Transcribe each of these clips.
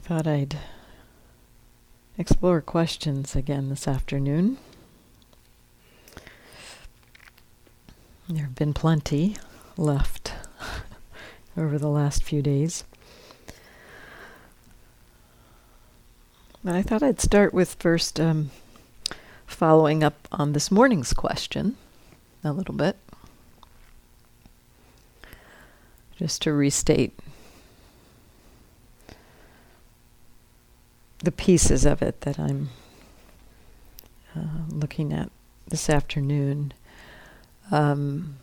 thought I'd explore questions again this afternoon. There have been plenty left over the last few days. But I thought I'd start with first um, following up on this morning's question a little bit. Just to restate the pieces of it that I'm uh, looking at this afternoon. Um,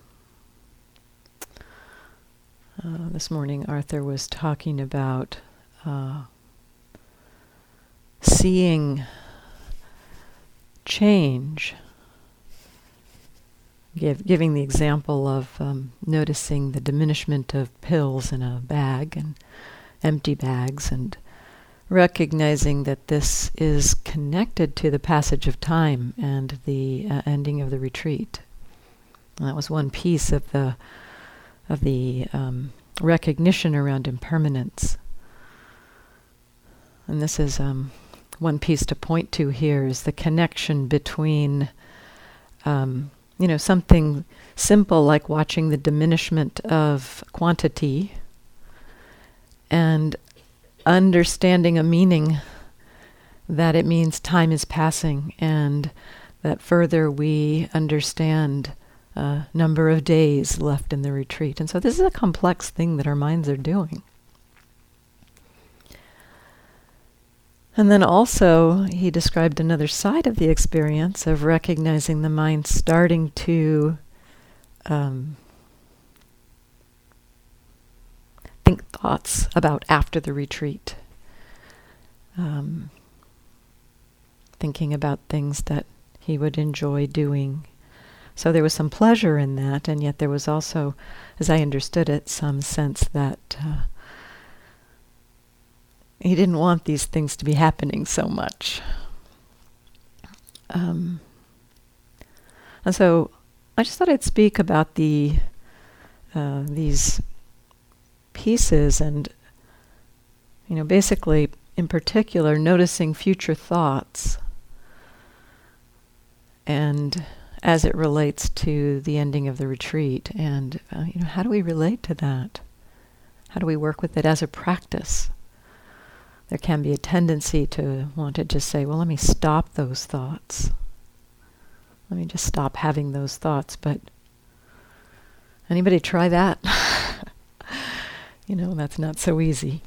uh, this morning, Arthur was talking about uh, seeing change, Give, giving the example of um, noticing the diminishment of pills in a bag and empty bags and recognizing that this is connected to the passage of time and the uh, ending of the retreat. And that was one piece of the of the um, recognition around impermanence. And this is um, one piece to point to here is the connection between, um, you know, something simple like watching the diminishment of quantity and understanding a meaning that it means time is passing and that further we understand a number of days left in the retreat. And so this is a complex thing that our minds are doing. And then also, he described another side of the experience of recognizing the mind starting to um, think thoughts about after the retreat. Um, thinking about things that he would enjoy doing. So there was some pleasure in that, and yet there was also, as I understood it, some sense that uh, he didn't want these things to be happening so much. Um, and so I just thought I'd speak about the uh, these pieces and, you know, basically, in particular, noticing future thoughts and as it relates to the ending of the retreat. And, uh, you know, how do we relate to that? How do we work with it as a practice? There can be a tendency to want to just say, well, let me stop those thoughts. Let me just stop having those thoughts. But anybody try that? You know, that's not so easy.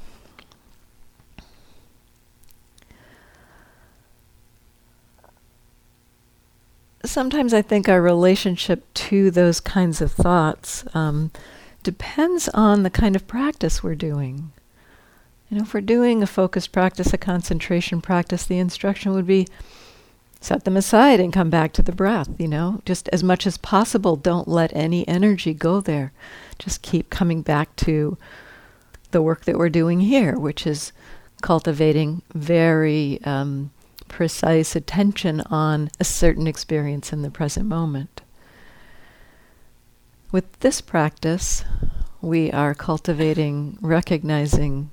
Sometimes I think our relationship to those kinds of thoughts um, depends on the kind of practice we're doing. You know, if we're doing a focused practice, a concentration practice, the instruction would be set them aside and come back to the breath, you know, just as much as possible. Don't let any energy go there. Just keep coming back to the work that we're doing here, which is cultivating very um, precise attention on a certain experience in the present moment. With this practice, we are cultivating recognizing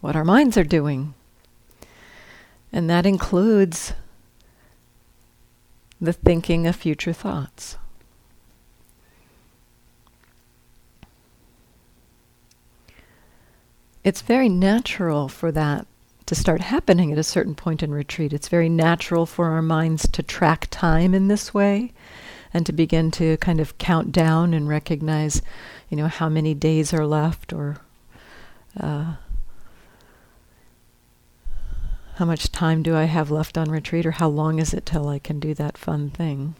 what our minds are doing. And that includes the thinking of future thoughts. It's very natural for that to start happening at a certain point in retreat. It's very natural for our minds to track time in this way and to begin to kind of count down and recognize, you know, how many days are left or uh, how much time do I have left on retreat or how long is it till I can do that fun thing.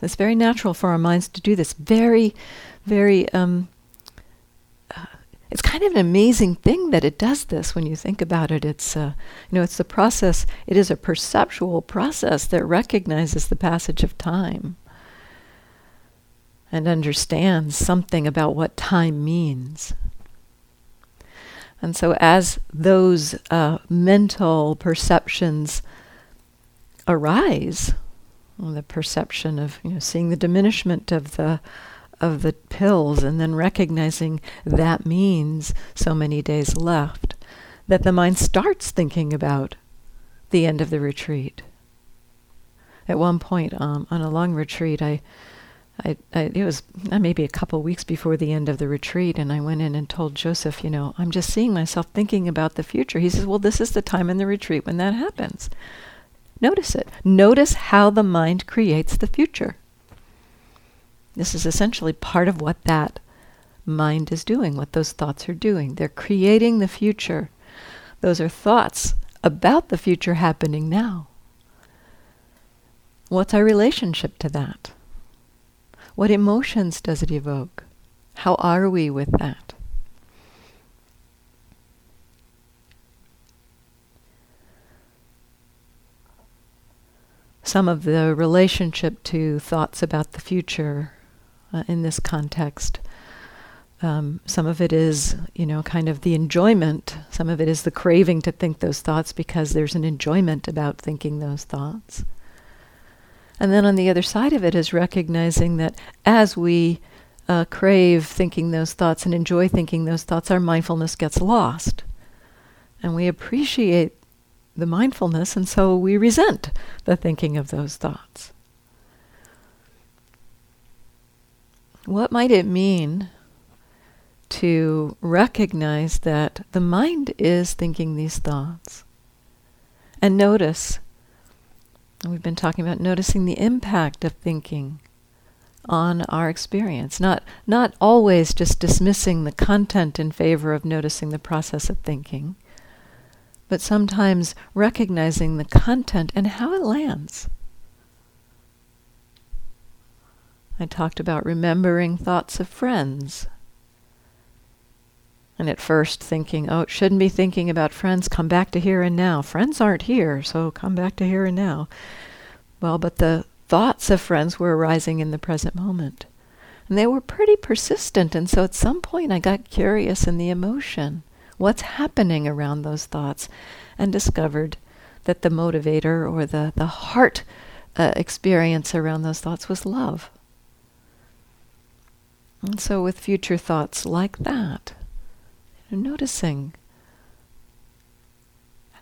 It's very natural for our minds to do this. Very, very um, it's kind of an amazing thing that it does this when you think about it. It's, uh, you know, it's the process, it is a perceptual process that recognizes the passage of time and understands something about what time means. And so, as those uh, mental perceptions arise, the perception of you know seeing the diminishment of the of the pills and then recognizing that means so many days left, that the mind starts thinking about the end of the retreat. At one point um, on a long retreat, I, I, I, it was uh, maybe a couple weeks before the end of the retreat, and I went in and told Joseph, you know, I'm just seeing myself thinking about the future. He says, well, this is the time in the retreat when that happens. Notice it. Notice how the mind creates the future. This is essentially part of what that mind is doing, what those thoughts are doing. They're creating the future. Those are thoughts about the future happening now. What's our relationship to that? What emotions does it evoke? How are we with that? Some of the relationship to thoughts about the future uh, in this context. Um, some of it is, you know, kind of the enjoyment. Some of it is the craving to think those thoughts because there's an enjoyment about thinking those thoughts. And then on the other side of it is recognizing that as we uh, crave thinking those thoughts and enjoy thinking those thoughts, our mindfulness gets lost. And we appreciate the mindfulness, and so we resent the thinking of those thoughts. What might it mean to recognize that the mind is thinking these thoughts? And notice, we've been talking about noticing the impact of thinking on our experience, not, not always just dismissing the content in favor of noticing the process of thinking, but sometimes recognizing the content and how it lands. I talked about remembering thoughts of friends. And at first thinking, oh, it shouldn't be thinking about friends, come back to here and now. Friends aren't here, so come back to here and now. Well, but the thoughts of friends were arising in the present moment. And they were pretty persistent, and so at some point I got curious in the emotion. What's happening around those thoughts? And discovered that the motivator or the, the heart uh, experience around those thoughts was love. And so, with future thoughts like that, noticing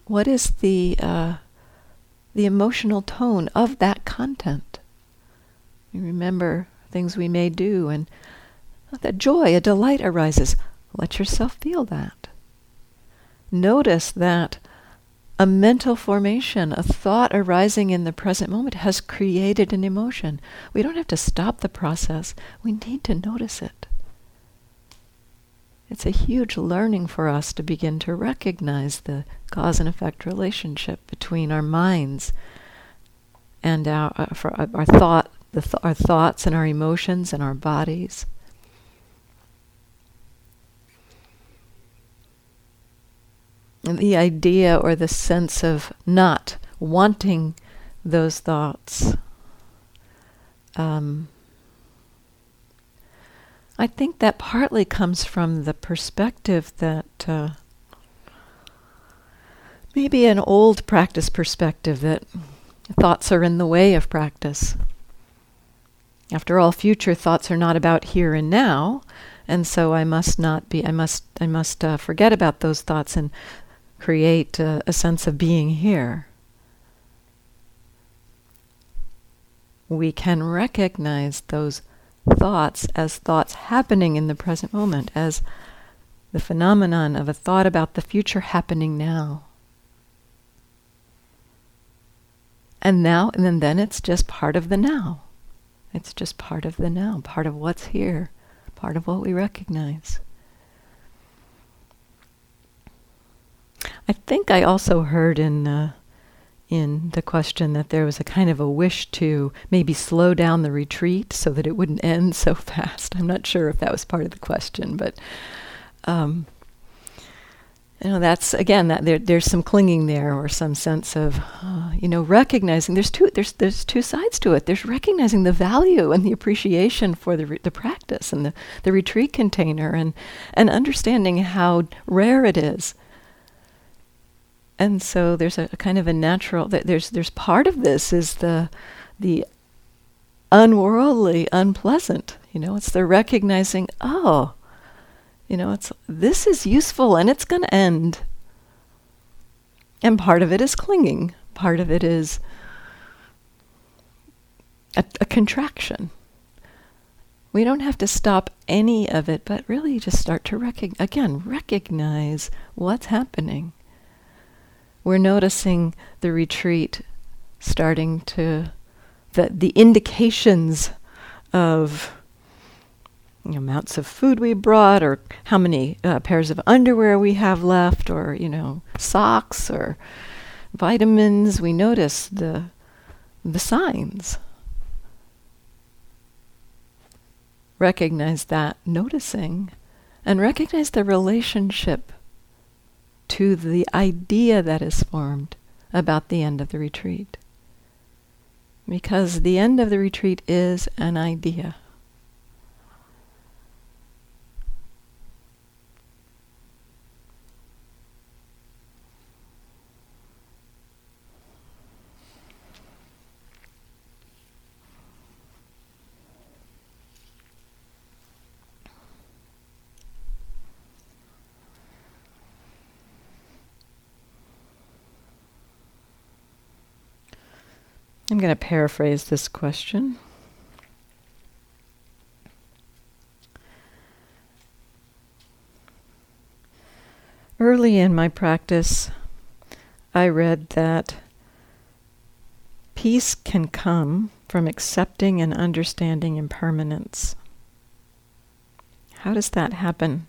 what is the uh, the emotional tone of that content. You remember things we may do, and that joy, a delight arises. Let yourself feel that. Notice that a mental formation, a thought arising in the present moment has created an emotion. We don't have to stop the process, we need to notice it. It's a huge learning for us to begin to recognize the cause and effect relationship between our minds and our, uh, our, our thought, th- our thoughts and our emotions and our bodies. The idea or the sense of not wanting those thoughts. Um, I think that partly comes from the perspective that uh, maybe an old practice perspective that thoughts are in the way of practice. After all, future thoughts are not about here and now, and so I must not be. I must. I must uh, forget about those thoughts and create a, a sense of being here. We can recognize those thoughts as thoughts happening in the present moment, as the phenomenon of a thought about the future happening now. And now, and then, then it's just part of the now. It's just part of the now, part of what's here, part of what we recognize. I think I also heard in uh, in the question that there was a kind of a wish to maybe slow down the retreat so that it wouldn't end so fast. I'm not sure if that was part of the question, but um, you know that's again that there, there's some clinging there or some sense of uh, you know recognizing there's two there's there's two sides to it. There's recognizing the value and the appreciation for the re- the practice and the the retreat container and and understanding how rare it is and so there's a, a kind of a natural that there's there's part of this is the the unworldly, unpleasant. You know, it's the recognizing, oh, you know, it's this is useful and it's going to end. And part of it is clinging. Part of it is a, a contraction. We don't have to stop any of it, but really just start to recognize, again, recognize what's happening. We're noticing the retreat starting to, the, the indications of you know, amounts of food we brought, or how many uh, pairs of underwear we have left, or you know, socks or vitamins. We notice the the signs. Recognize that noticing, and recognize the relationship to the idea that is formed about the end of the retreat. Because the end of the retreat is an idea. I'm going to paraphrase this question. Early in my practice, I read that peace can come from accepting and understanding impermanence. How does that happen?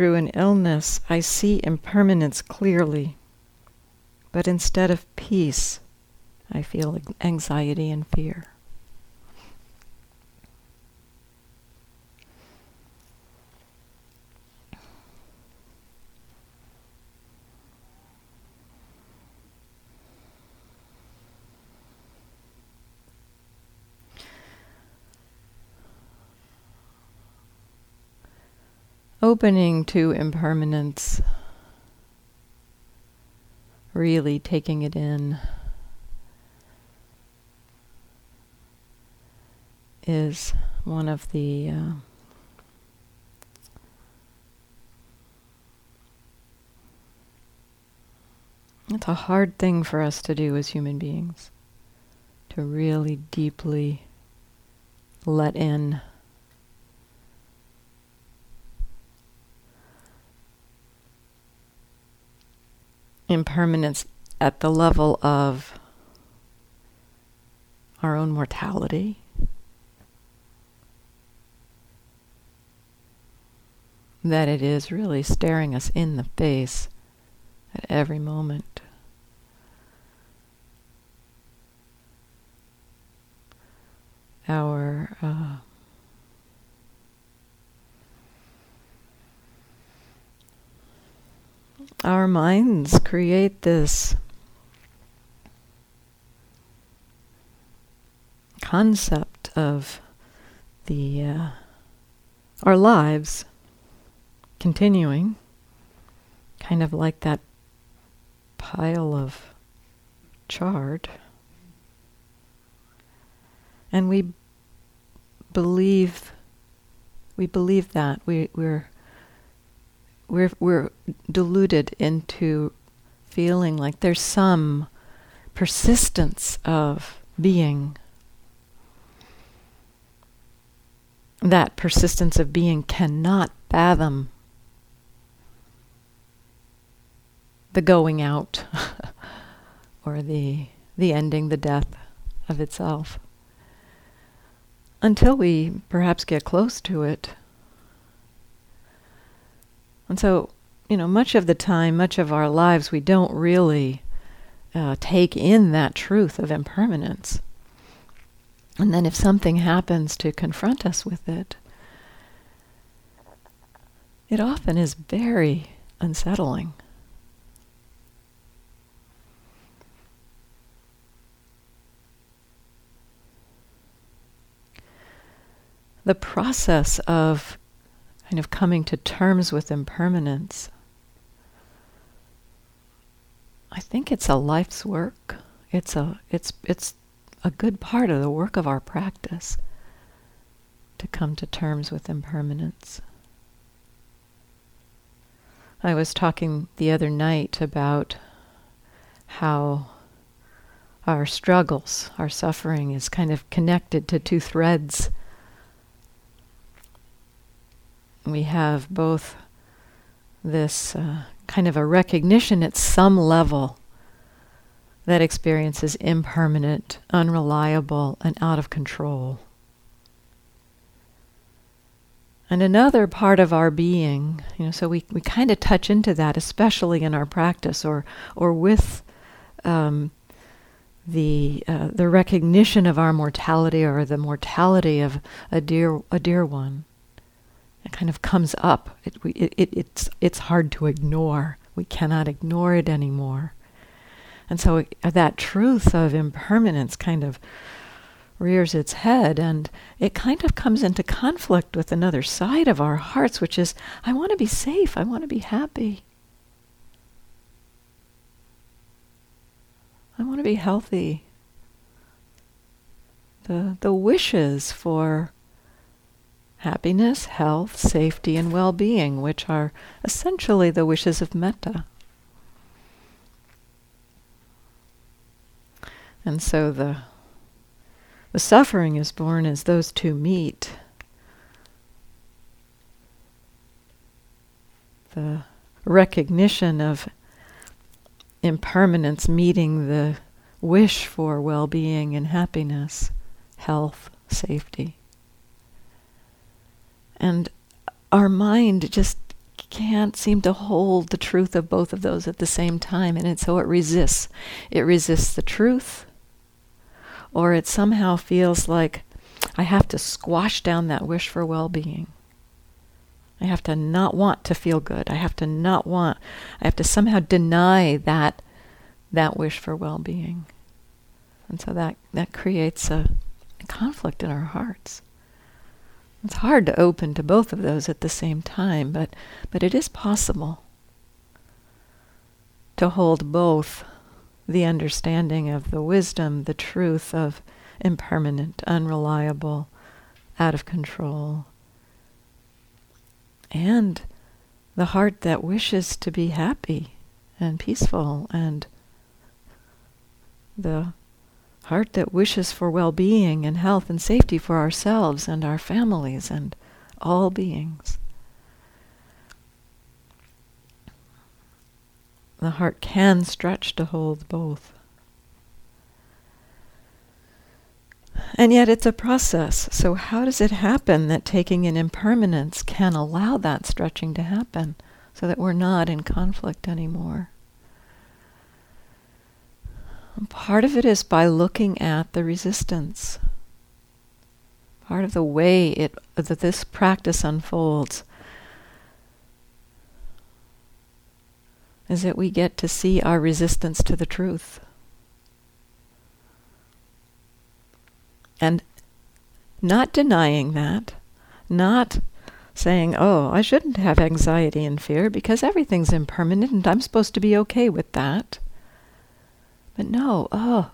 Through an illness, I see impermanence clearly. But instead of peace, I feel anxiety and fear. Opening to impermanence, really taking it in, is one of the uh, it's a hard thing for us to do as human beings to really deeply let in impermanence at the level of our own mortality. That it is really staring us in the face at every moment. Our uh, our minds create this concept of the uh, our lives continuing, kind of like that pile of chard, and we believe we believe that. We we're we're we're deluded into feeling like there's some persistence of being. That persistence of being cannot fathom the going out or the the ending, the death of itself. Until we perhaps get close to it and so, you know, much of the time, much of our lives, we don't really uh, take in that truth of impermanence. And then if something happens to confront us with it, it often is very unsettling. the process of kind of coming to terms with impermanence, I think it's a life's work. It's a it's it's a good part of the work of our practice to come to terms with impermanence. I was talking the other night about how our struggles, our suffering is kind of connected to two threads. We have both this uh, kind of a recognition at some level that experience is impermanent, unreliable, and out of control. And another part of our being, you know, so we, we kind of touch into that, especially in our practice or or with um, the uh, the recognition of our mortality or the mortality of a dear a dear one. It kind of comes up. It, it, it, it's it's hard to ignore. We cannot ignore it anymore. And so it, that truth of impermanence kind of rears its head and it kind of comes into conflict with another side of our hearts, which is, I want to be safe, I want to be happy. I want to be healthy. The, the wishes for happiness, health, safety, and well being, which are essentially the wishes of metta. And so the the suffering is born as those two meet. The recognition of impermanence meeting the wish for well being and happiness, health, safety. And our mind just can't seem to hold the truth of both of those at the same time, and it, so it resists. It resists the truth or it somehow feels like I have to squash down that wish for well being. I have to not want to feel good. I have to not want, I have to somehow deny that, that wish for well being. And so that, that creates a, a conflict in our hearts. It's hard to open to both of those at the same time, but, but it is possible to hold both the understanding of the wisdom, the truth of impermanent, unreliable, out of control, and the heart that wishes to be happy and peaceful, and the heart that wishes for well being and health and safety for ourselves and our families and all beings. The heart can stretch to hold both. And yet it's a process. So, how does it happen that taking in impermanence can allow that stretching to happen so that we're not in conflict anymore? Part of it is by looking at the resistance. Part of the way it, that this practice unfolds is that we get to see our resistance to the truth. And not denying that, not saying, oh, I shouldn't have anxiety and fear because everything's impermanent and I'm supposed to be okay with that. But no, oh,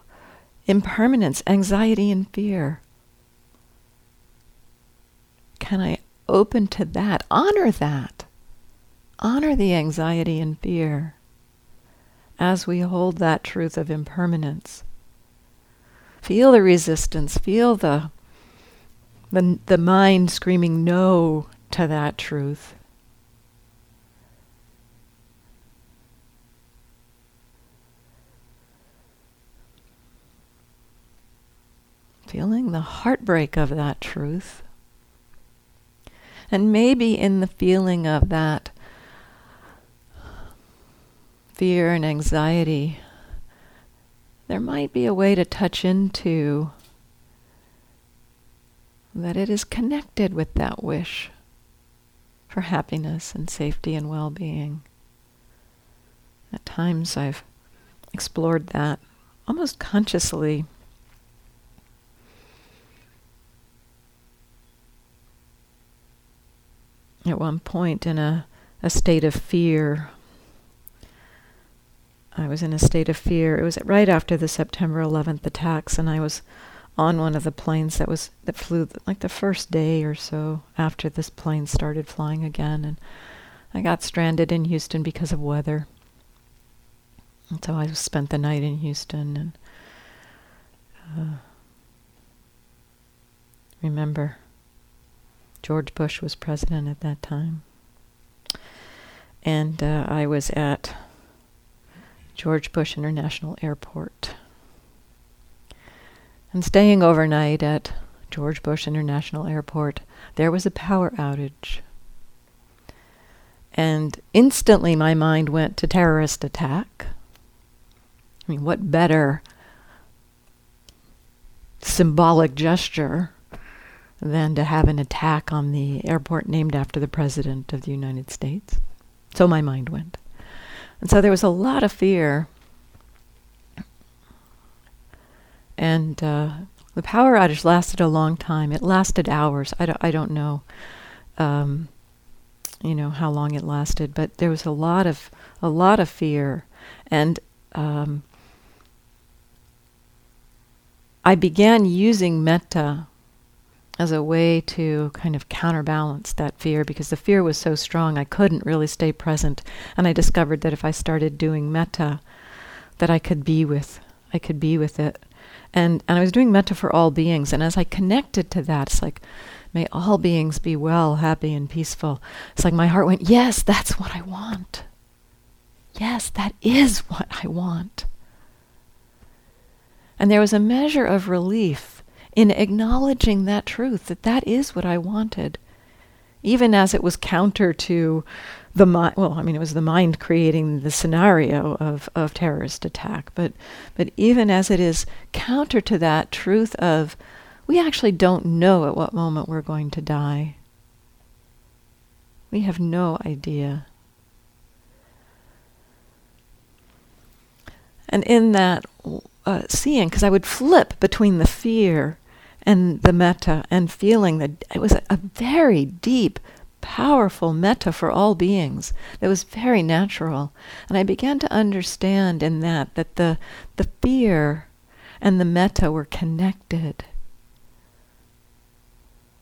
impermanence, anxiety, and fear. Can I open to that, honor that? honor the anxiety and fear as we hold that truth of impermanence. Feel the resistance, feel the, the, the mind screaming no to that truth. Feeling the heartbreak of that truth. And maybe in the feeling of that fear and anxiety, there might be a way to touch into that it is connected with that wish for happiness and safety and well being. At times I've explored that almost consciously. At one point in a, a state of fear. I was in a state of fear. It was right after the September 11th attacks, and I was on one of the planes that was that flew th- like the first day or so after this plane started flying again, and I got stranded in Houston because of weather. And so I spent the night in Houston and uh, remember George Bush was president at that time. And uh, I was at George Bush International Airport and staying overnight at George Bush International Airport, there was a power outage. And instantly my mind went to terrorist attack. I mean, what better symbolic gesture than to have an attack on the airport named after the President of the United States? So my mind went. And so there was a lot of fear and uh, the power outage lasted a long time. It lasted hours. I don't, I don't know, um, you know, how long it lasted, but there was a lot of a lot of fear, and um, I began using metta as a way to kind of counterbalance that fear because the fear was so strong I couldn't really stay present, and I discovered that if I started doing metta, that I could be with I could be with it and and I was doing metta for all beings, and as I connected to that, it's like, may all beings be well, happy, and peaceful. It's like my heart went, yes, that's what I want. Yes, that is what I want. And there was a measure of relief in acknowledging that truth, that that is what I wanted, even as it was counter to the mind. Well, I mean, it was the mind creating the scenario of of terrorist attack, but but even as it is counter to that truth of we actually don't know at what moment we're going to die. We have no idea. And in that uh, seeing, because I would flip between the fear and the metta and feeling that it was a, a very deep powerful metta for all beings that was very natural. And I began to understand in that that the, the fear and the metta were connected.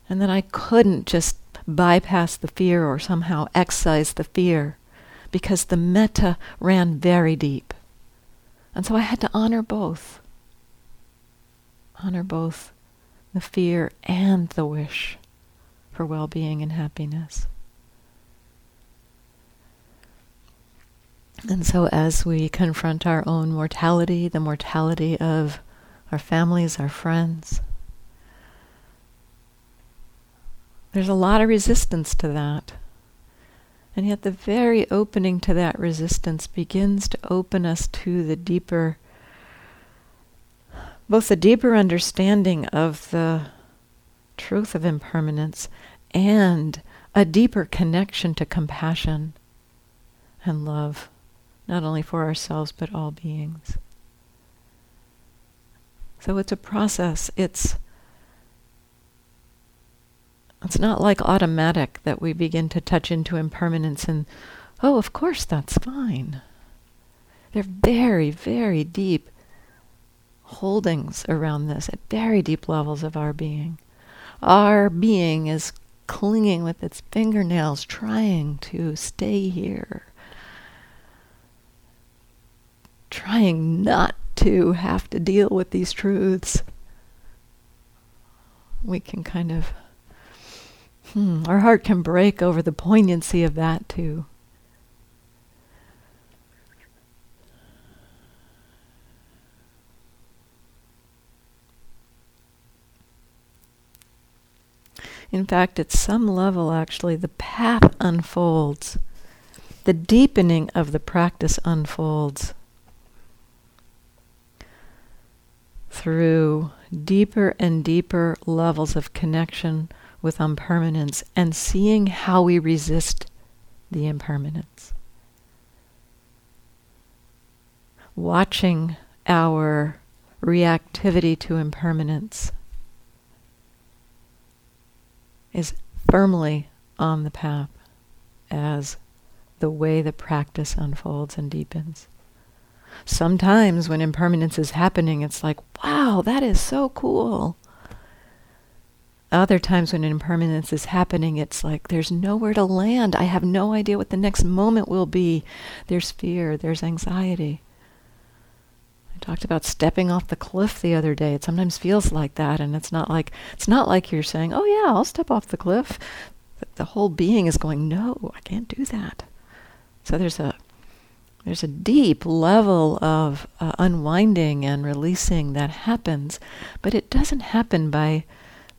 And that I couldn't just bypass the fear or somehow excise the fear because the metta ran very deep. And so I had to honor both. Honor both the fear and the wish for well being and happiness. And so, as we confront our own mortality, the mortality of our families, our friends, there's a lot of resistance to that. And yet, the very opening to that resistance begins to open us to the deeper, both a deeper understanding of the truth of impermanence and a deeper connection to compassion and love, not only for ourselves but all beings. So it's a process. It's it's not like automatic that we begin to touch into impermanence and oh, of course that's fine. They're very, very deep holdings around this at very deep levels of our being. Our being is clinging with its fingernails, trying to stay here, trying not to have to deal with these truths. We can kind of, hmm, our heart can break over the poignancy of that too. In fact, at some level, actually, the path unfolds. The deepening of the practice unfolds through deeper and deeper levels of connection with impermanence and seeing how we resist the impermanence. Watching our reactivity to impermanence is firmly on the path as the way the practice unfolds and deepens. Sometimes when impermanence is happening, it's like, wow, that is so cool. Other times when impermanence is happening, it's like there's nowhere to land. I have no idea what the next moment will be. There's fear, there's anxiety. I talked about stepping off the cliff the other day. It sometimes feels like that, and it's not like it's not like you're saying, "Oh yeah, I'll step off the cliff." The whole being is going, "No, I can't do that." So there's a there's a deep level of uh, unwinding and releasing that happens, but it doesn't happen by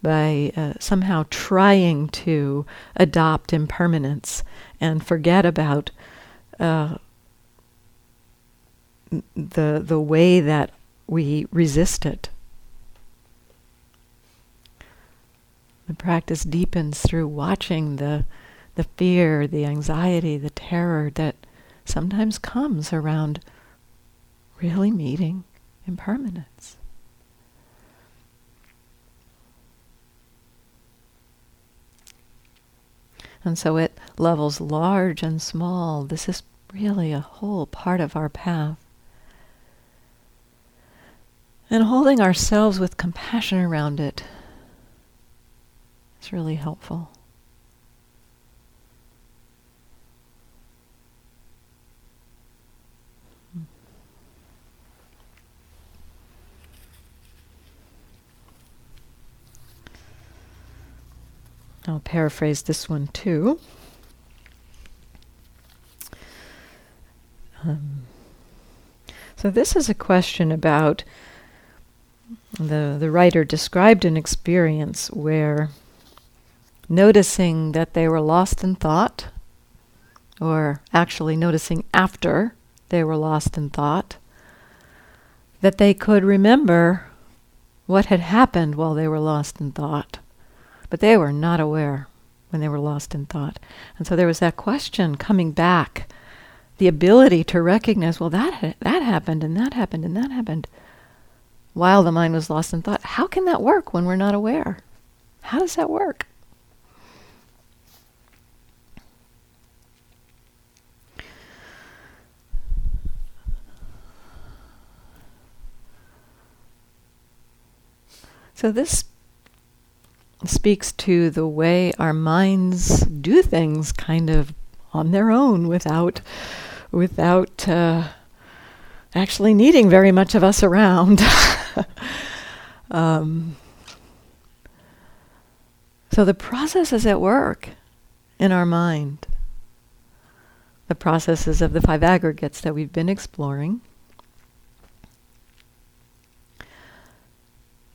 by uh, somehow trying to adopt impermanence and forget about uh, the the way that we resist it. The practice deepens through watching the the fear, the anxiety, the terror that sometimes comes around really meeting impermanence. And so at levels large and small, this is really a whole part of our path. And holding ourselves with compassion around it is really helpful. I'll paraphrase this one too. Um, so this is a question about the the writer described an experience where noticing that they were lost in thought, or actually noticing after they were lost in thought, that they could remember what had happened while they were lost in thought. But they were not aware when they were lost in thought. And so there was that question coming back the ability to recognize, well, that, ha- that happened, and that happened, and that happened, while the mind was lost in thought. How can that work when we're not aware? How does that work? So this speaks to the way our minds do things kind of on their own without without uh, actually needing very much of us around. um, so the process is at work in our mind. The processes of the five aggregates that we've been exploring.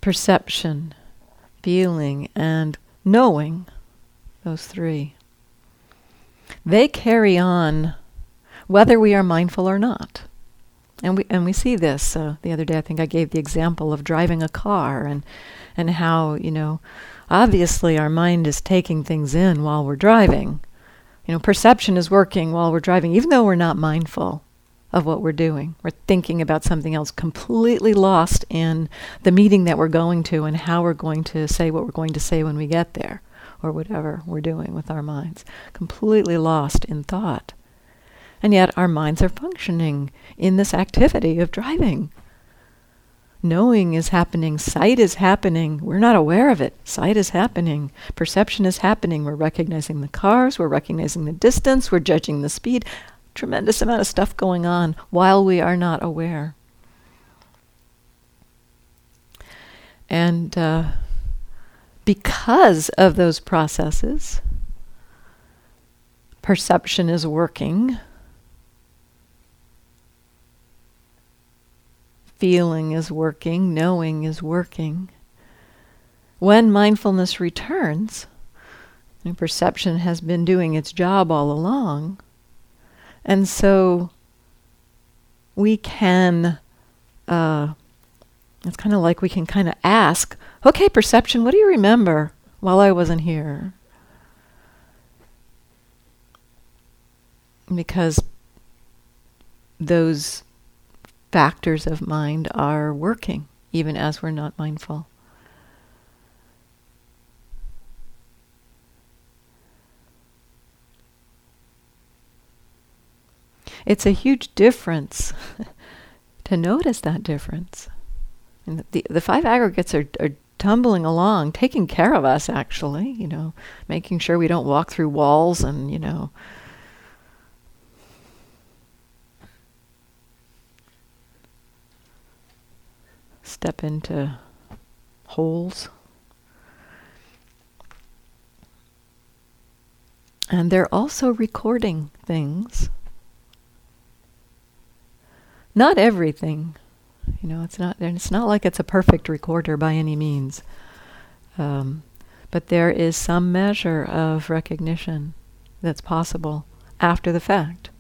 Perception, feeling, and knowing, those three, they carry on whether we are mindful or not. And we and we see this uh, the other day. I think I gave the example of driving a car and and how you know obviously our mind is taking things in while we're driving. You know, perception is working while we're driving, even though we're not mindful of what we're doing. We're thinking about something else, completely lost in the meeting that we're going to and how we're going to say what we're going to say when we get there, or whatever we're doing with our minds. Completely lost in thought. And yet our minds are functioning in this activity of driving. Knowing is happening, sight is happening. We're not aware of it. Sight is happening, perception is happening. We're recognizing the cars, we're recognizing the distance, we're judging the speed tremendous amount of stuff going on while we are not aware. And uh, because of those processes, perception is working, feeling is working, knowing is working. When mindfulness returns, and perception has been doing its job all along and so we can, uh, it's kind of like we can kind of ask, okay, perception, what do you remember while I wasn't here? Because those factors of mind are working, even as we're not mindful. It's a huge difference to notice that difference. And the, the five aggregates are, are tumbling along, taking care of us, actually, you know, making sure we don't walk through walls and, you know, step into holes. And they're also recording things. Not everything. You know, it's not it's not like it's a perfect recorder by any means. Um, but there is some measure of recognition that's possible after the fact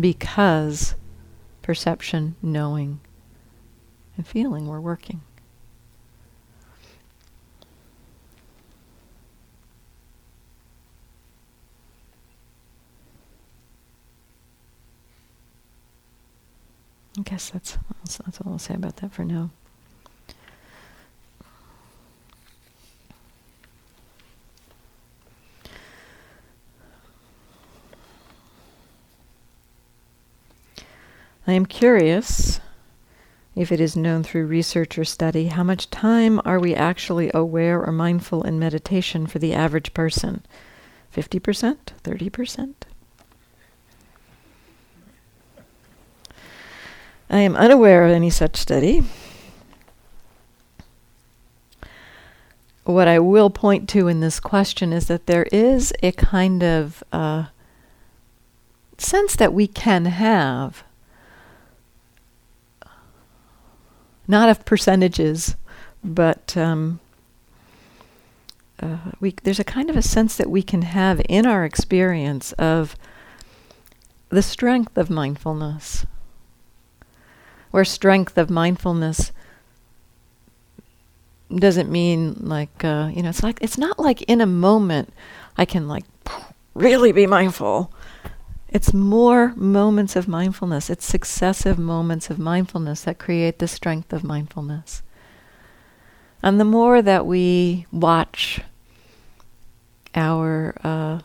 because perception, knowing, and feeling were working. I guess that's that's all I'll say about that for now. I am curious if it is known through research or study how much time are we actually aware or mindful in meditation for the average person? 50%? 30%? I am unaware of any such study. What I will point to in this question is that there is a kind of uh, sense that we can have, not of percentages, but um, uh, we, there's a kind of a sense that we can have in our experience of the strength of mindfulness where strength of mindfulness doesn't mean like uh, you know it's like it's not like in a moment I can like really be mindful. It's more moments of mindfulness. It's successive moments of mindfulness that create the strength of mindfulness. And the more that we watch our uh,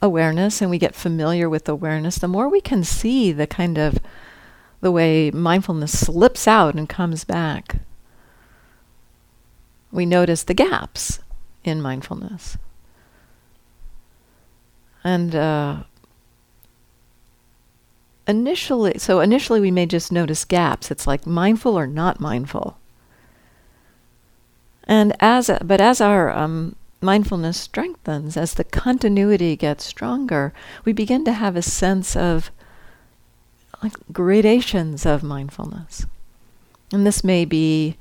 awareness and we get familiar with awareness, the more we can see the kind of the way mindfulness slips out and comes back. We notice the gaps in mindfulness. And uh, initially, so initially we may just notice gaps. It's like mindful or not mindful. And as, a, but as our um, mindfulness strengthens, as the continuity gets stronger, we begin to have a sense of like gradations of mindfulness. And this may be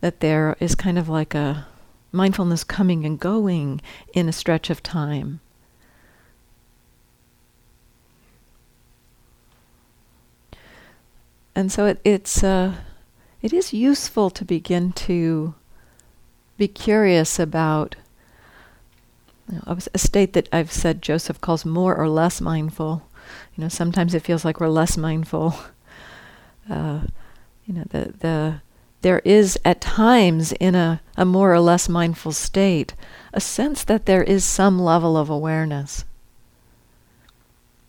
that there is kind of like a mindfulness coming and going in a stretch of time. And so it, it's uh, it is useful to begin to be curious about you know, a state that I've said Joseph calls more or less mindful you know, sometimes it feels like we're less mindful. Uh, you know, the the there is at times in a, a more or less mindful state a sense that there is some level of awareness.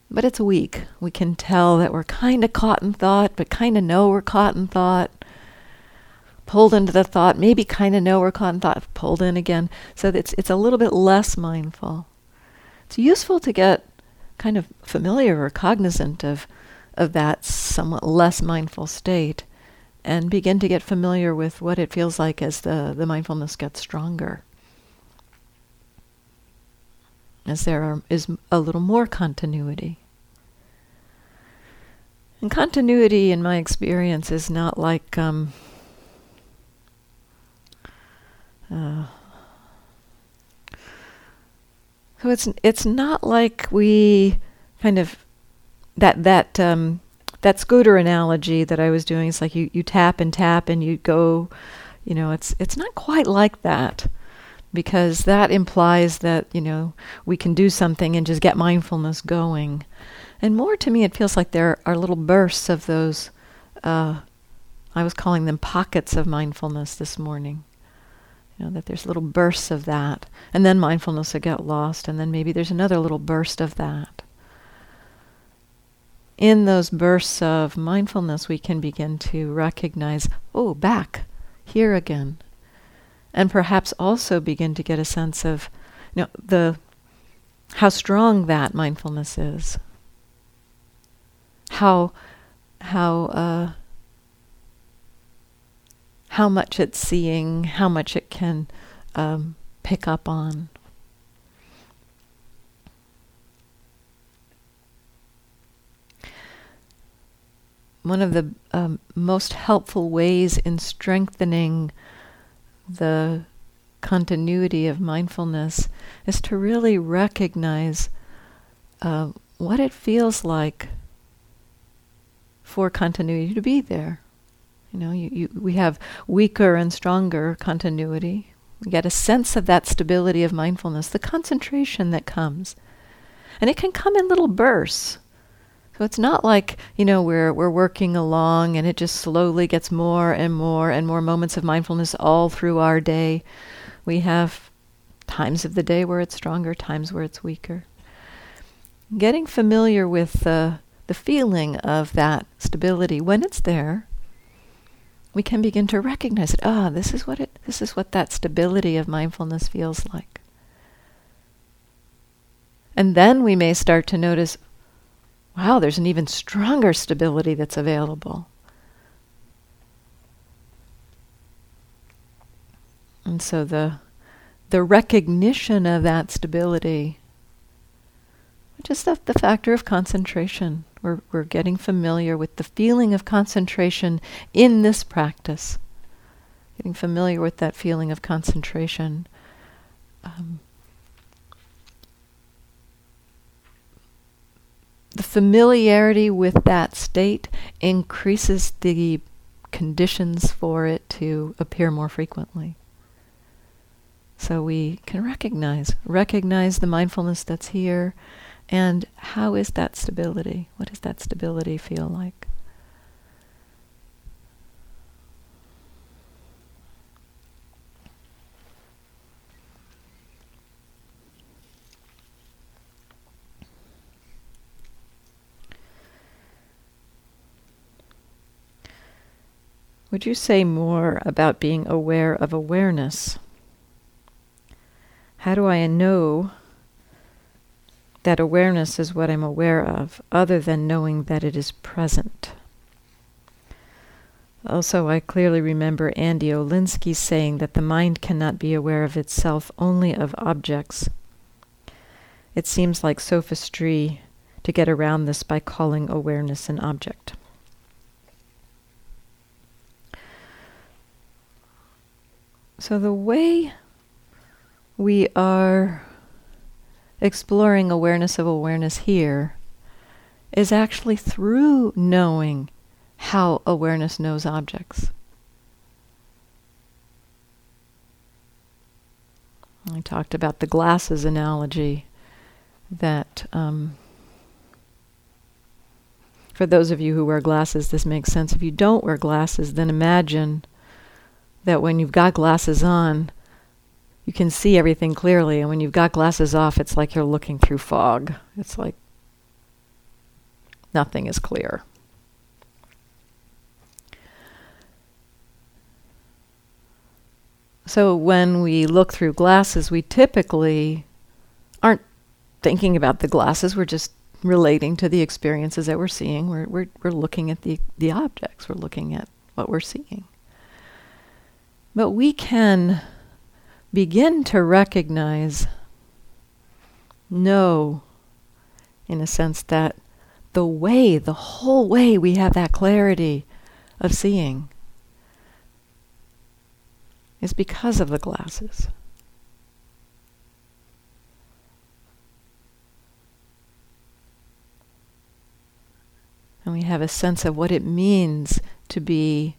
But it's weak. We can tell that we're kind of caught in thought, but kind of know we're caught in thought. Pulled into the thought, maybe kind of know we're caught in thought, pulled in again. So it's, it's a little bit less mindful. It's useful to get kind of familiar or cognizant of of that somewhat less mindful state and begin to get familiar with what it feels like as the, the mindfulness gets stronger. As there are, is a little more continuity. And continuity, in my experience, is not like um, uh, So it's it's not like we kind of that that um, that scooter analogy that I was doing. It's like you, you tap and tap and you go, you know. It's it's not quite like that because that implies that you know we can do something and just get mindfulness going. And more to me, it feels like there are little bursts of those. Uh, I was calling them pockets of mindfulness this morning. You know, that there's little bursts of that. And then mindfulness will get lost, and then maybe there's another little burst of that. in those bursts of mindfulness, we can begin to recognize, oh, back, here again. And perhaps also begin to get a sense of you know, the how strong that mindfulness is. How how uh, how much it's seeing, how much it can um, pick up on. One of the um, most helpful ways in strengthening the continuity of mindfulness is to really recognize uh, what it feels like for continuity to be there. You know, you, you, we have weaker and stronger continuity. We get a sense of that stability of mindfulness, the concentration that comes. And it can come in little bursts. So it's not like, you know, we're we're working along and it just slowly gets more and more and more moments of mindfulness all through our day. We have times of the day where it's stronger, times where it's weaker. Getting familiar with the the feeling of that stability when it's there we can begin to recognize it. Ah, this is what it this is what that stability of mindfulness feels like. And then we may start to notice, wow, there's an even stronger stability that's available. And so the the recognition of that stability, just the, the factor of concentration, we're, we're getting familiar with the feeling of concentration in this practice. Getting familiar with that feeling of concentration. Um, the familiarity with that state increases the conditions for it to appear more frequently. So we can recognize, recognize the mindfulness that's here, and how is that stability? What does that stability feel like? Would you say more about being aware of awareness? How do I know that awareness is what I'm aware of, other than knowing that it is present. Also, I clearly remember Andy Olendzki saying that the mind cannot be aware of itself, only of objects. It seems like sophistry to get around this by calling awareness an object. So, the way we are exploring awareness of awareness here is actually through knowing how awareness knows objects. I talked about the glasses analogy that um, for those of you who wear glasses, this makes sense. If you don't wear glasses, then imagine that when you've got glasses on, you can see everything clearly. And when you've got glasses off, it's like you're looking through fog. It's like nothing is clear. So when we look through glasses, we typically aren't thinking about the glasses. We're just relating to the experiences that we're seeing. We're, we're, we're looking at the, the objects. We're looking at what we're seeing. But we can begin to recognize, know, in a sense, that the way, the whole way we have that clarity of seeing is because of the glasses. And we have a sense of what it means to be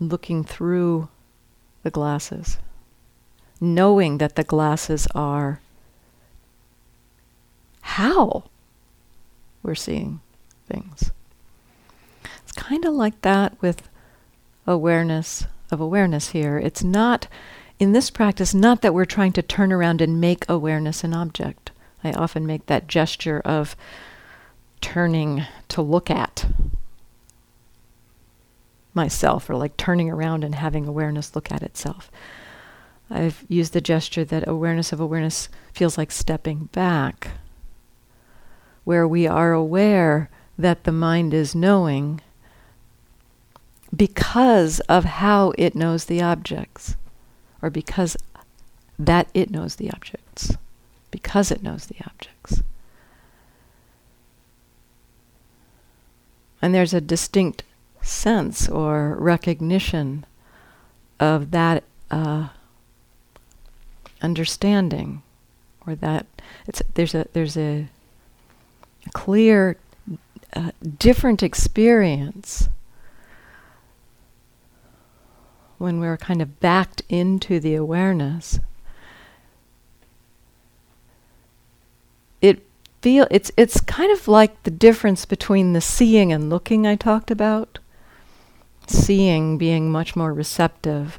looking through the glasses, knowing that the glasses are how we're seeing things. It's kind of like that with awareness of awareness here. It's not, in this practice, not that we're trying to turn around and make awareness an object. I often make that gesture of turning to look at myself or like turning around and having awareness look at itself. I've used the gesture that awareness of awareness feels like stepping back, where we are aware that the mind is knowing because of how it knows the objects, or because that it knows the objects, because it knows the objects. And there's a distinct sense or recognition of that uh, understanding, or that there's a there's a, a clear, uh, different experience when we're kind of backed into the awareness. It feel it's it's kind of like the difference between the seeing and looking I talked about. Seeing being much more receptive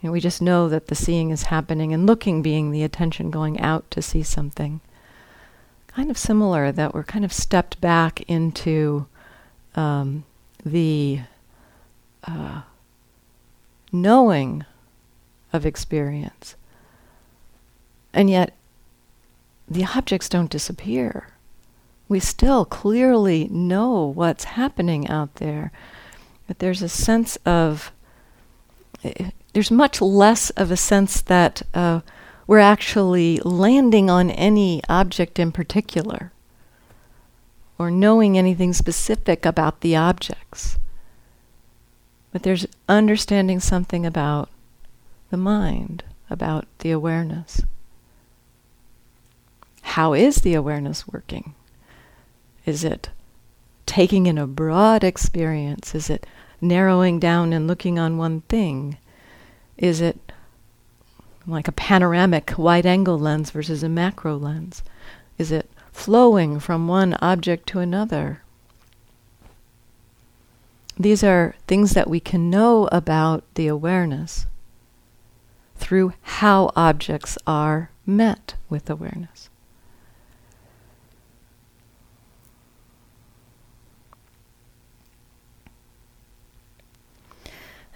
you know, we just know that the seeing is happening and looking being the attention going out to see something. Kind of similar that we're kind of stepped back into um, the uh, knowing of experience. And yet, the objects don't disappear. We still clearly know what's happening out there, but there's a sense of there's much less of a sense that uh, we're actually landing on any object in particular or knowing anything specific about the objects. But there's understanding something about the mind, about the awareness. How is the awareness working? Is it taking in a broad experience? Is it narrowing down and looking on one thing? Is it like a panoramic wide angle lens versus a macro lens? Is it flowing from one object to another? These are things that we can know about the awareness through how objects are met with awareness.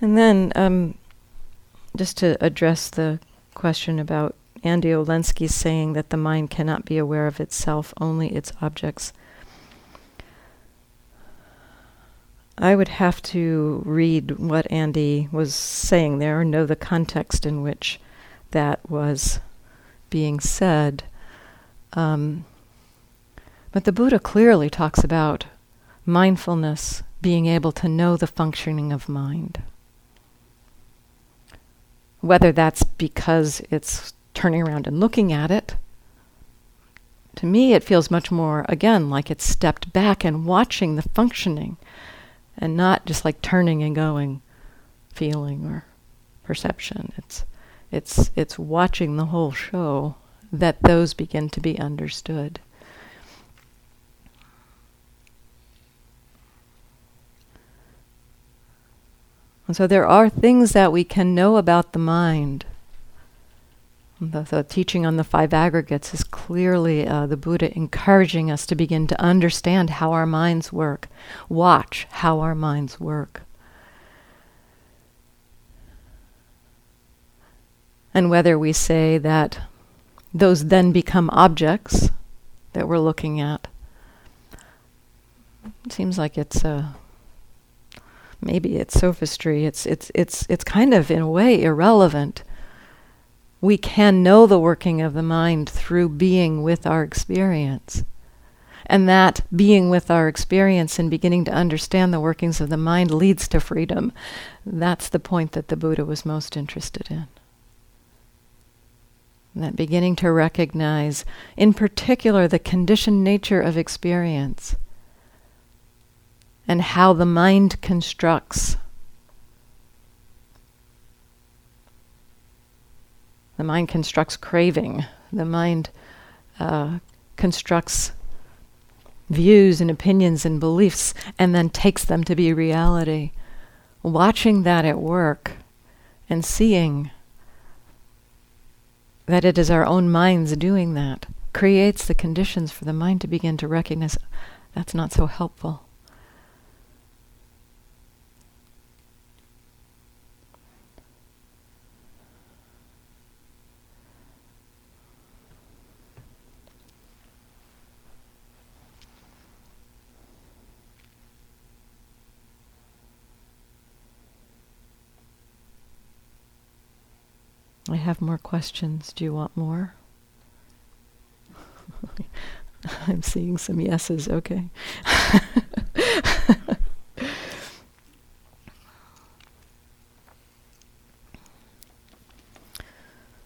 And then um, just to address the question about Andy Olendzki saying that the mind cannot be aware of itself, only its objects. I would have to read what Andy was saying there and know the context in which that was being said. Um, but the Buddha clearly talks about mindfulness being able to know the functioning of mind whether that's because it's turning around and looking at it. To me, it feels much more, again, like it's stepped back and watching the functioning and not just like turning and going, feeling or perception. It's, it's, it's watching the whole show that those begin to be understood. And so there are things that we can know about the mind. The, the teaching on the five aggregates is clearly uh, the Buddha encouraging us to begin to understand how our minds work, watch how our minds work. And whether we say that those then become objects that we're looking at, it seems like it's a maybe it's sophistry. It's it's it's it's kind of in a way irrelevant. We can know the working of the mind through being with our experience. And that being with our experience and beginning to understand the workings of the mind leads to freedom. That's the point that the Buddha was most interested in. That beginning to recognize, in particular, the conditioned nature of experience and how the mind constructs. The mind constructs craving. The mind uh, constructs views and opinions and beliefs and then takes them to be reality. Watching that at work and seeing that it is our own minds doing that creates the conditions for the mind to begin to recognize that's not so helpful. Have more questions. Do you want more? I'm seeing some yeses, okay.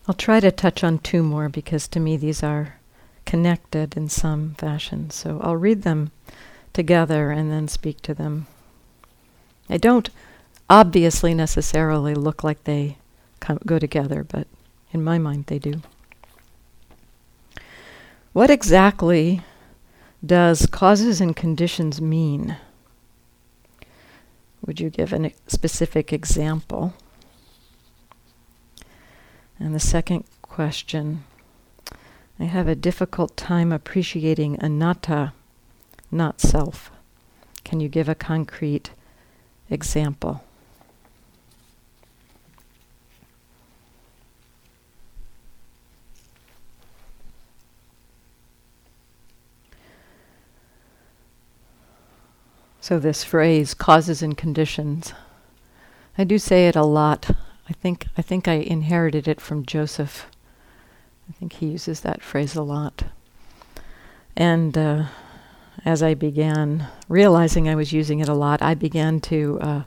I'll try to touch on two more because to me these are connected in some fashion. So I'll read them together and then speak to them. I don't obviously necessarily look like they go together, but in my mind they do. What exactly does causes and conditions mean? Would you give a specific example? And the second question I have a difficult time appreciating anatta, not self. Can you give a concrete example? So this phrase causes and conditions. I do say it a lot. I think I think I inherited it from Joseph. I think he uses that phrase a lot. And uh, as I began realizing I was using it a lot, I began to uh,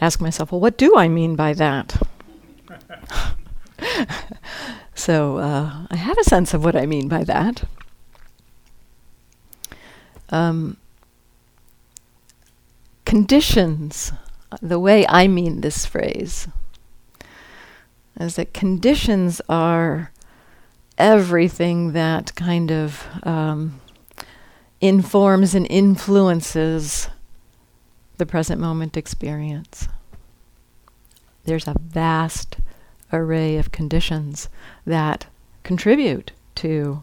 ask myself, well, what do I mean by that? so uh, I have a sense of what I mean by that. Um, conditions, the way I mean this phrase, is that conditions are everything that kind of um, informs and influences the present moment experience. There's a vast array of conditions that contribute to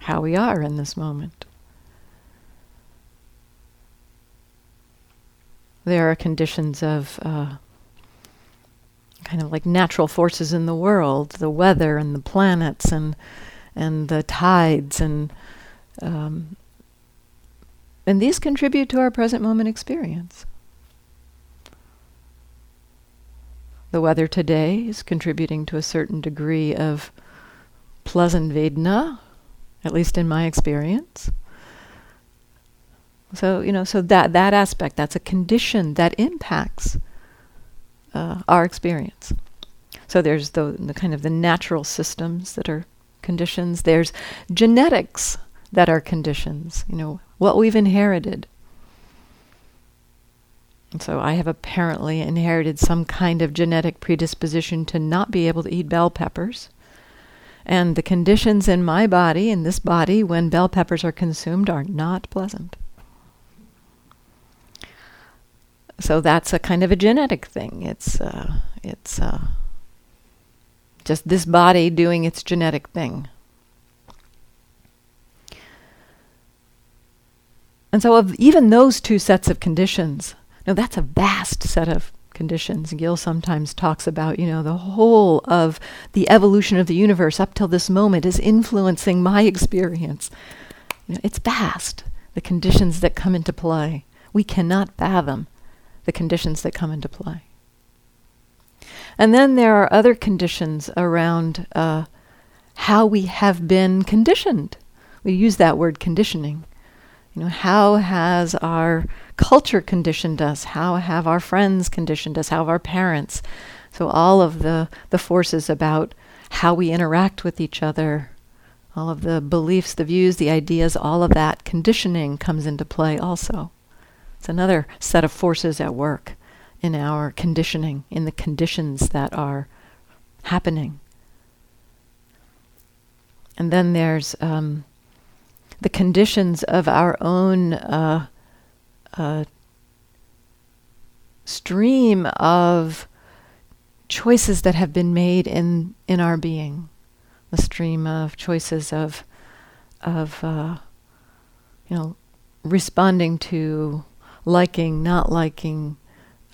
how we are in this moment. There are conditions of uh, kind of like natural forces in the world, the weather and the planets and and the tides and um, and these contribute to our present moment experience. The weather today is contributing to a certain degree of pleasant vedana, at least in my experience. So you know, so that that aspect that's a condition that impacts uh, our experience. So there's the, the kind of the natural systems that are conditions. There's genetics that are conditions. You know what we've inherited. And so I have apparently inherited some kind of genetic predisposition to not be able to eat bell peppers. And the conditions in my body, in this body, when bell peppers are consumed, are not pleasant. So that's a kind of a genetic thing. It's uh, it's uh, just this body doing its genetic thing. And so, of even those two sets of conditions, now that's a vast set of conditions. Gil sometimes talks about, you know, the whole of the evolution of the universe up till this moment is influencing my experience. You know, it's vast, the conditions that come into play. We cannot fathom the conditions that come into play. And then there are other conditions around uh, how we have been conditioned. We use that word conditioning. You know, how has our culture conditioned us? How have our friends conditioned us? How have our parents? So all of the, the forces about how we interact with each other, all of the beliefs, the views, the ideas, all of that conditioning comes into play also. It's another set of forces at work in our conditioning, in the conditions that are happening. And then there's um, the conditions of our own uh, uh, stream of choices that have been made in in our being, the stream of choices of of uh, you know responding to liking, not liking,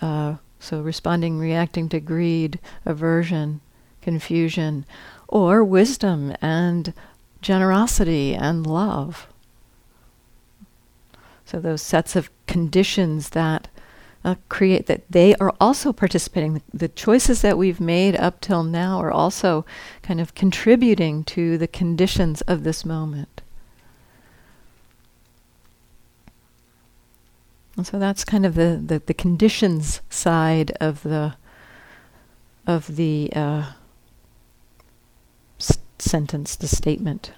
uh, so responding, reacting to greed, aversion, confusion, or wisdom and generosity and love. So those sets of conditions that uh, create that they are also participating. The, the choices that we've made up till now are also kind of contributing to the conditions of this moment. And so that's kind of the, the, the conditions side of the of the uh, s- sentence, the statement.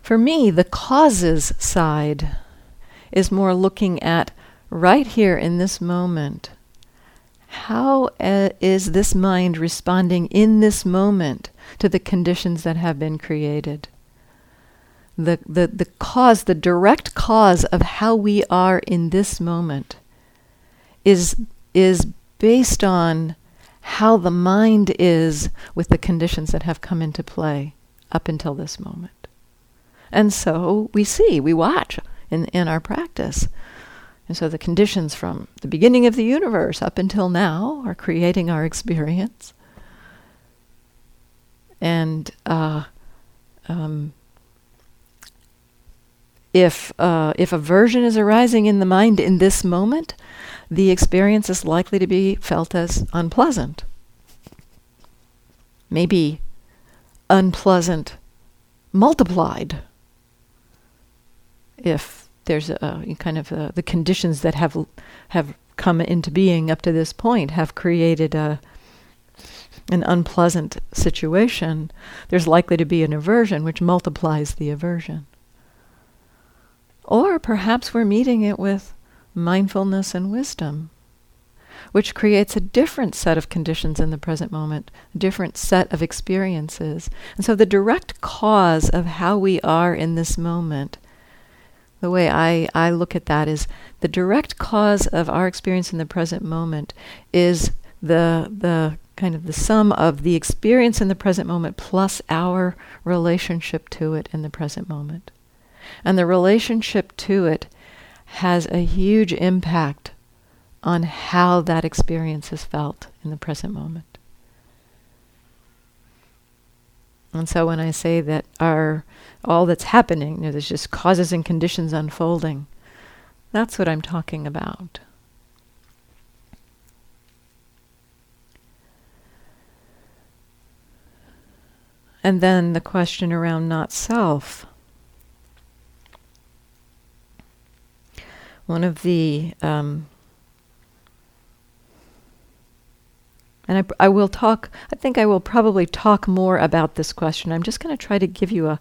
For me, the causes side is more looking at right here in this moment. How uh, is this mind responding in this moment to the conditions that have been created? The, the, the cause, the direct cause of how we are in this moment is, is based on how the mind is with the conditions that have come into play up until this moment. And so we see, we watch in, in our practice. And so the conditions from the beginning of the universe up until now are creating our experience. And uh, um, if uh, if aversion is arising in the mind in this moment, the experience is likely to be felt as unpleasant. Maybe unpleasant multiplied. If there's a, a kind of a, the conditions that have have come into being up to this point have created a an unpleasant situation, there's likely to be an aversion which multiplies the aversion. Or perhaps we're meeting it with mindfulness and wisdom, which creates a different set of conditions in the present moment, a different set of experiences. And so the direct cause of how we are in this moment, the way I, I look at that is the direct cause of our experience in the present moment is the the kind of the sum of the experience in the present moment plus our relationship to it in the present moment. And the relationship to it has a huge impact on how that experience is felt in the present moment. And so when I say that our all that's happening, you know, there's just causes and conditions unfolding, that's what I'm talking about. And then the question around not self. One of the um, and I, I will talk i think i will probably talk more about this question. I'm just going to try to give you a,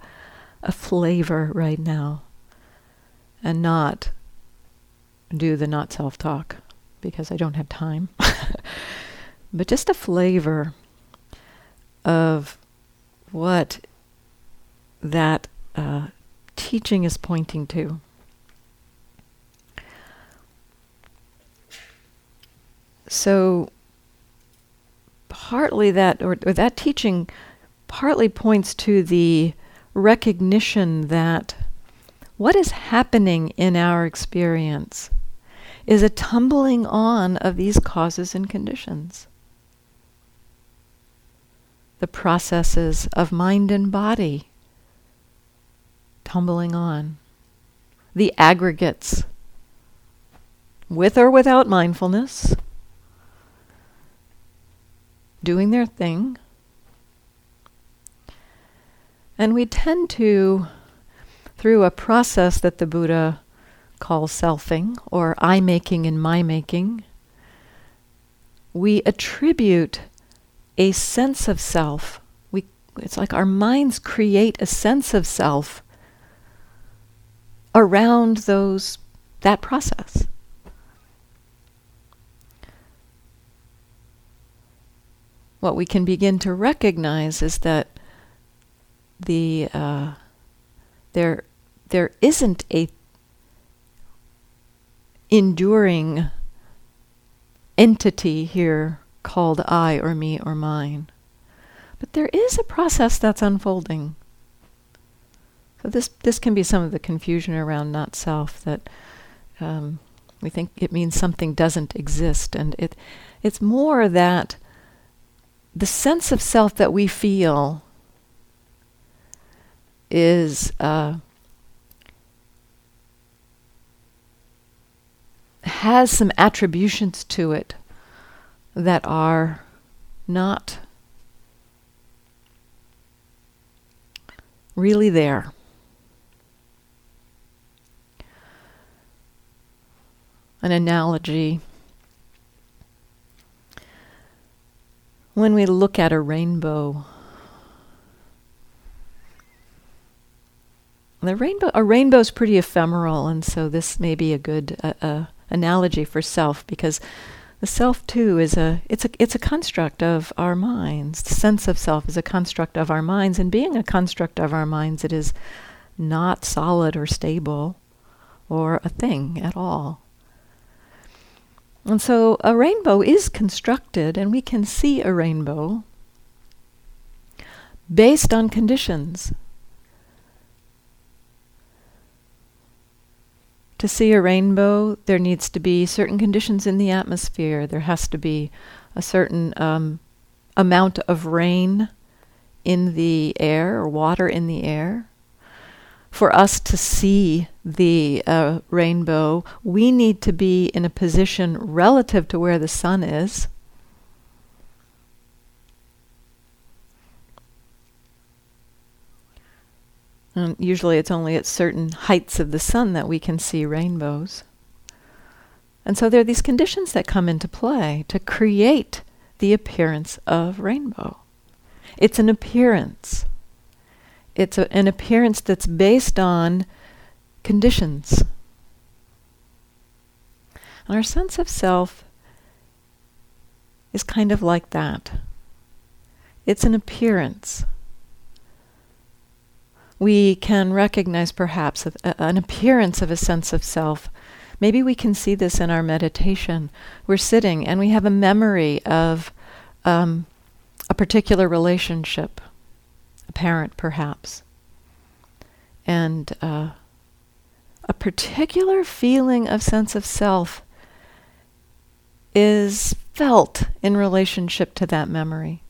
a flavor right now and not do the not self-talk because i don't have time. But just a flavor of what that uh, teaching is pointing to so partly that or, or, that teaching partly points to the recognition that what is happening in our experience is a tumbling on of these causes and conditions. The processes of mind and body tumbling on. The aggregates with or without mindfulness doing their thing. And we tend to, through a process that the Buddha calls selfing or I making and my making, we attribute a sense of self. We, it's like our minds create a sense of self around those that process. What we can begin to recognize is that the uh, there there isn't a enduring entity here called I or me or mine. But there is a process that's unfolding. So this this can be some of the confusion around not self that um, we think it means something doesn't exist, and it it's more that the sense of self that we feel is uh, has some attributions to it that are not really there. An analogy. When we look at a rainbow, the rainbow a rainbow is pretty ephemeral, and so this may be a good uh, uh, analogy for self because the self too is a it's a it's a construct of our minds. The sense of self is a construct of our minds, and being a construct of our minds, it is not solid or stable or a thing at all. And so a rainbow is constructed, and we can see a rainbow based on conditions. To see a rainbow, there needs to be certain conditions in the atmosphere. There has to be a certain um, amount of rain in the air or water in the air. For us to see the uh, rainbow, we need to be in a position relative to where the sun is. And usually it's only at certain heights of the sun that we can see rainbows. And so there are these conditions that come into play to create the appearance of rainbow. It's an appearance. It's a, an appearance that's based on conditions. And our sense of self is kind of like that. It's an appearance we can recognize perhaps a, a, an appearance of a sense of self. Maybe we can see this in our meditation. We're sitting and we have a memory of um, a particular relationship, a parent perhaps, and uh, a particular feeling of sense of self is felt in relationship to that memory.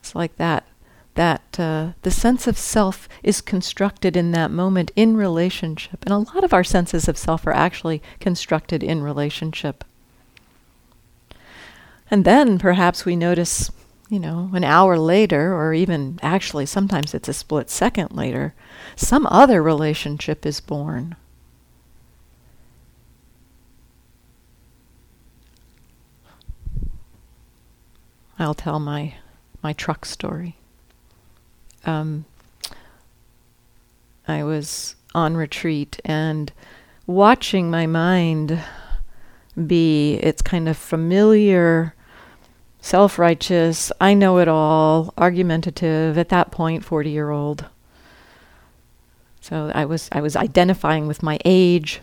It's like that that uh, the sense of self is constructed in that moment in relationship. And a lot of our senses of self are actually constructed in relationship. And then perhaps we notice, you know, an hour later, or even actually sometimes it's a split second later, some other relationship is born. I'll tell my my truck story um, I was on retreat and watching my mind be its kind of familiar, self righteous, I know it all, argumentative, at that point, 40 year old. So I was, I was identifying with my age,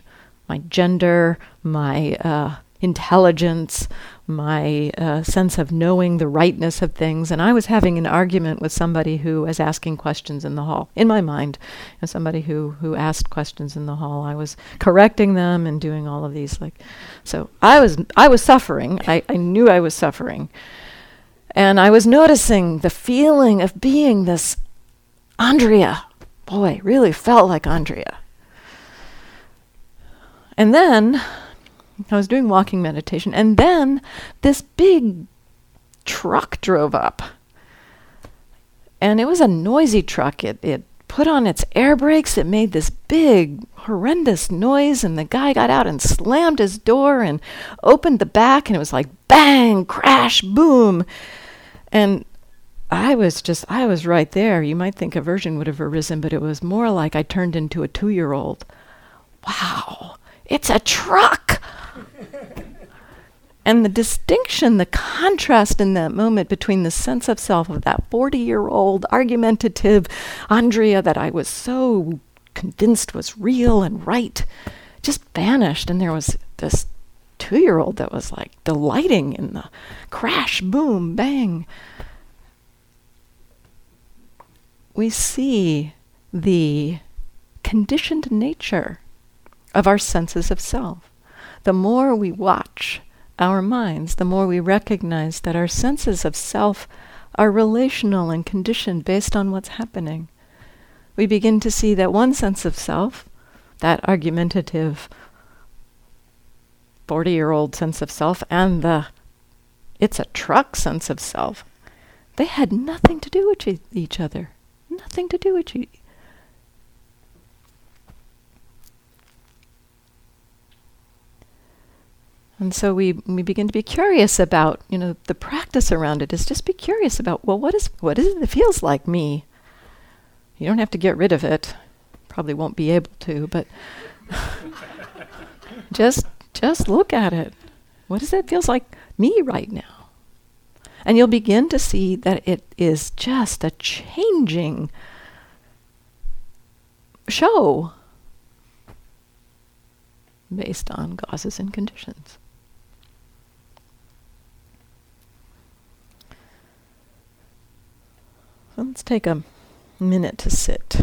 my gender, my uh, intelligence, my uh, sense of knowing the rightness of things. And I was having an argument with somebody who was asking questions in the hall, in my mind, and somebody who, who asked questions in the hall. I was correcting them and doing all of these. like, So I was, I was suffering. I, I knew I was suffering. And I was noticing the feeling of being this Andrea. Boy, really felt like Andrea. And then I was doing walking meditation, and then this big truck drove up. And it was a noisy truck. It, it put on its air brakes. It made this big, horrendous noise. And the guy got out and slammed his door and opened the back. And it was like bang, crash, boom. And I was just, I was right there. You might think aversion would have arisen, but it was more like I turned into a two year old. Wow, it's a truck. And the distinction, the contrast in that moment between the sense of self of that 40 year old argumentative Andrea that I was so convinced was real and right just vanished. And there was this two year old that was like delighting in the crash, boom, bang. We see the conditioned nature of our senses of self. The more we watch our minds, the more we recognize that our senses of self are relational and conditioned based on what's happening. We begin to see that one sense of self, that argumentative 40 year old sense of self, and the it's a truck sense of self, they had nothing to do with each other. Nothing to do with each And so we, we begin to be curious about, you know, the practice around it is just be curious about, well, what is what is it that feels like me? You don't have to get rid of it. Probably won't be able to, but just just look at it. What does that feels like me right now? And you'll begin to see that it is just a changing show based on causes and conditions. Let's take a minute to sit.